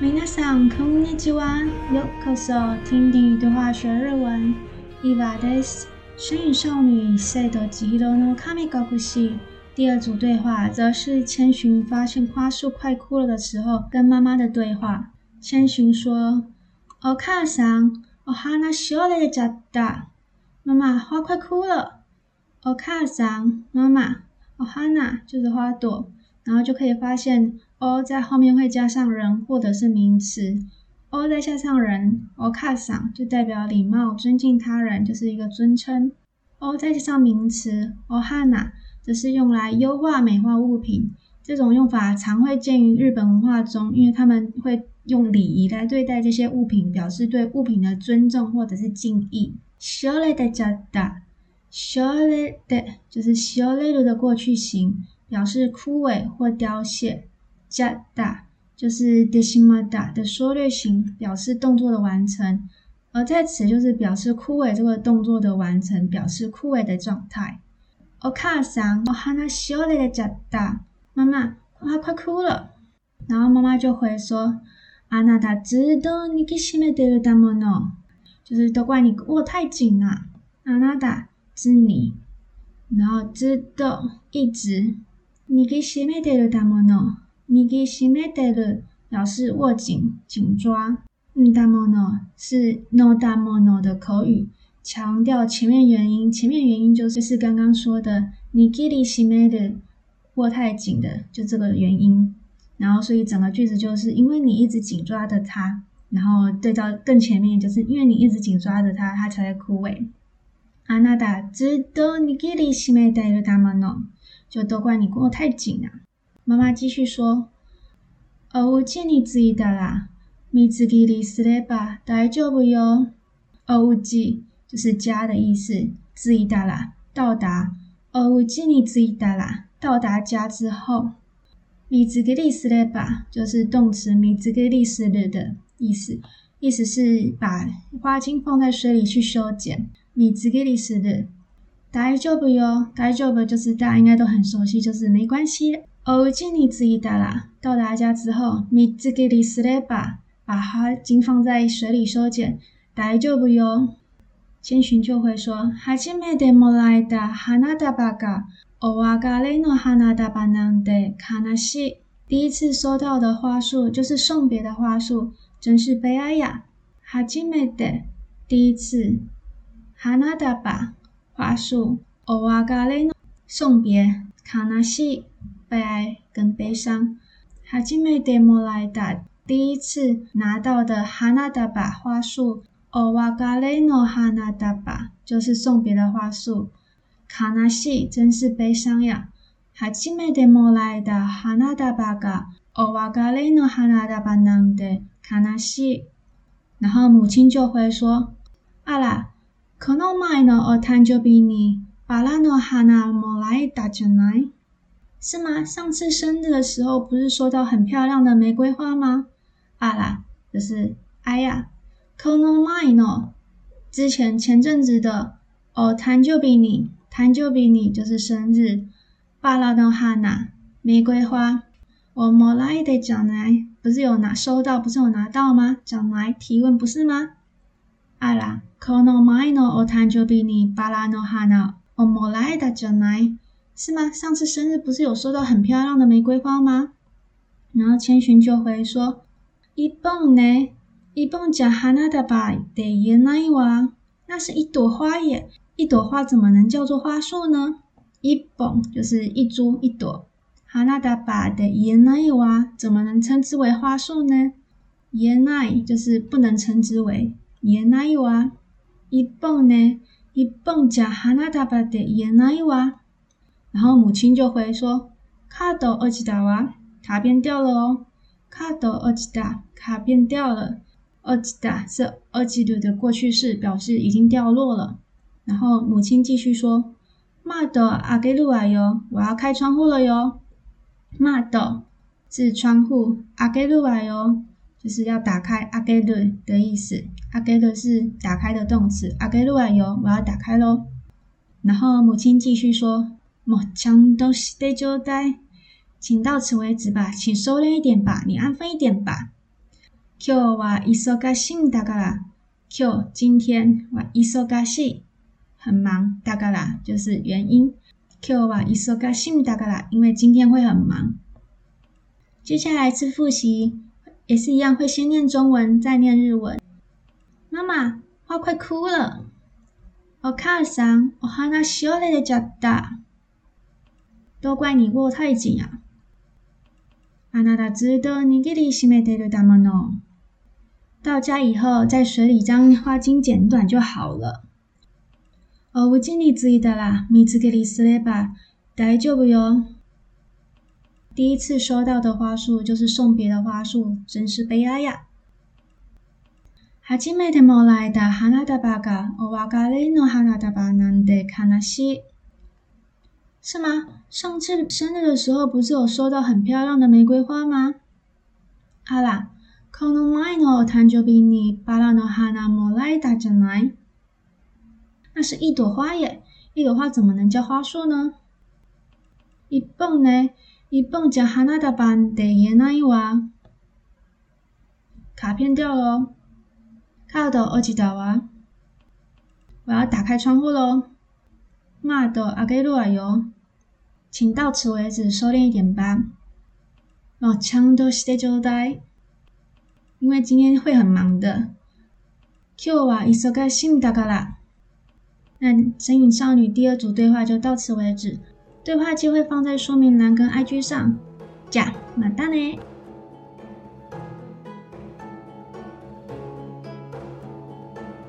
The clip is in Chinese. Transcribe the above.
皆さんこんにちは。ようこそ听丁语对话学日文。伊娃です。神隐少女圣斗千寻の神隠し。第二组对话则是千寻发现花束快枯了的时候，跟妈妈的对话。千寻说：“お母さん、お花しおれちゃった。”妈妈，花快枯了。お母さん，妈妈，お花就是花朵，然后就可以发现。 o 在后面会加上人或者是名词，o 再加上人，o 卡桑就代表礼貌、尊敬他人，就是一个尊称。o 再加上名词，o 哈娜则是用来优化、美化物品。这种用法常会见于日本文化中，因为他们会用礼仪来对待这些物品，表示对物品的尊重或者是敬意。しおれてちゃった，しおれて就是しおれる的过去形，表示枯萎或凋谢。 加大就是デシマダ的缩略型，表示动作的完成，而在此就是表示枯萎这个动作的完成，表示枯萎的状态。お母さん、お花しおれちゃった。妈妈，花快枯了。然后妈妈就回说：あなたずっと握りしめてるだもの，就是都怪你握太紧了。あなた是你，然后ずっと一直握りしめてるだもの。 握りしめてる表示握紧、紧抓。嗯，だもの是のだもの的口语，强调前面原因。前面原因就是是刚刚说的握りしめる握太紧的，就这个原因。然后，所以整个句子就是因为你一直紧抓着它，然后对照更前面，就是因为你一直紧抓着它，它才会枯萎。あなたずっと握りしめてるだもの，就都怪你握太紧了。 妈妈继续说：“お家に着いたら水切りすれば大丈夫よ。お家就是家的意思。着いたら到达，お家に着いたら到达家之后，水切りすれば就是动词水切りする的意思，意思是把花茎放在水里去修剪。水切りする大丈夫よ，大丈夫就是大家应该都很熟悉，就是没关系。” お家に着いたら，到达家之后，水切りすれば，把花茎放在水里修剪，大丈夫よ。千寻就会说：初めてもらえた花束がお别れの花束なんて悲しい。第一次收到的花束就是送别的花束，真是悲哀呀。初めて，第一次，花束花束，お别れの送别，悲しい。 悲哀跟悲伤，初めてもらえた第一次拿到的花束花束，お别れの花束就是送别的花束，悲しい真是悲伤呀。初めてもらえた花束がお别れの花束なんて悲しい。然后母亲就会说：あら、この前のお诞生日にバラの花もらえたじゃない？ 是吗？上次生日的时候不是收到很漂亮的玫瑰花吗？啊啦，就是哎呀，この前の之前前阵子的お诞生日に，诞生日に就是生日。バラの花玫瑰花，おもらえたじゃない？不是有拿收到，不是有拿到吗？じゃない提问不是吗？啊啦，この前のお诞生日にバラの花おもらえたじゃない？ 是吗？上次生日不是有收到很漂亮的玫瑰花吗？然后千寻就回说：一本呢？一本じゃ花束で言えないわ。那是一朵花耶，一朵花怎么能叫做花束呢？一本就是一株一朵，花束で言えないわ，怎么能称之为花束呢？言えない就是不能称之为，言えないわ。一本呢？一本じゃ花束で言えないわ。 然后母亲就回说：“卡都落ちたわ，卡变掉了哦。卡都落ちた，卡变掉了。落ちた是落ちる的过去式，表示已经掉落了。”然后母亲继续说：“窓开けるわよ，我要开窗户了哟。窓是窗户，开けるわよ就是要打开，开ける的意思。开ける是打开的动词，开けるわよ，我要打开喽。”然后母亲继续说。 莫ちゃんとしてちょうだい，请到此为止吧，请收敛一点吧，你安分一点吧。 今日は忙しいだから。今日今天は忙しい，很忙。だから就是原因。今日は忙しいだから，因为今天会很忙。接下来是复习，也是一样，会先念中文，再念日文。妈妈，我快哭了。お母さん、お话し折れちゃった。 都怪你握太紧啊！あなたずっと握りしめてるだもの。到家以后，在水里将花巾剪短就好了。お家に着いたら水切りすれば大丈夫よ。第一次收到的花束就是送别的花束，真是悲哀呀！初めてもらえた花束がお别れの花束なんて悲しい。 是吗？上次生日的时候不是有收到很漂亮的玫瑰花吗？啊啦，この前の诞生日にバラの花もらえたじゃない？那是一朵花耶，一朵花怎么能叫花束呢？一本呢？一本じゃ花束って言えないわ。卡片掉了哦。カード落ちたわ。我要打开窗户喽。窓开けるわよ。 请到此为止，收敛一点吧。もうちゃんとしてちょうだい。因为今天会很忙的。今日は忙しいだから。那神隐少女第二组对话就到此为止。对话机会放在说明栏跟 IG 上。じゃ、またね。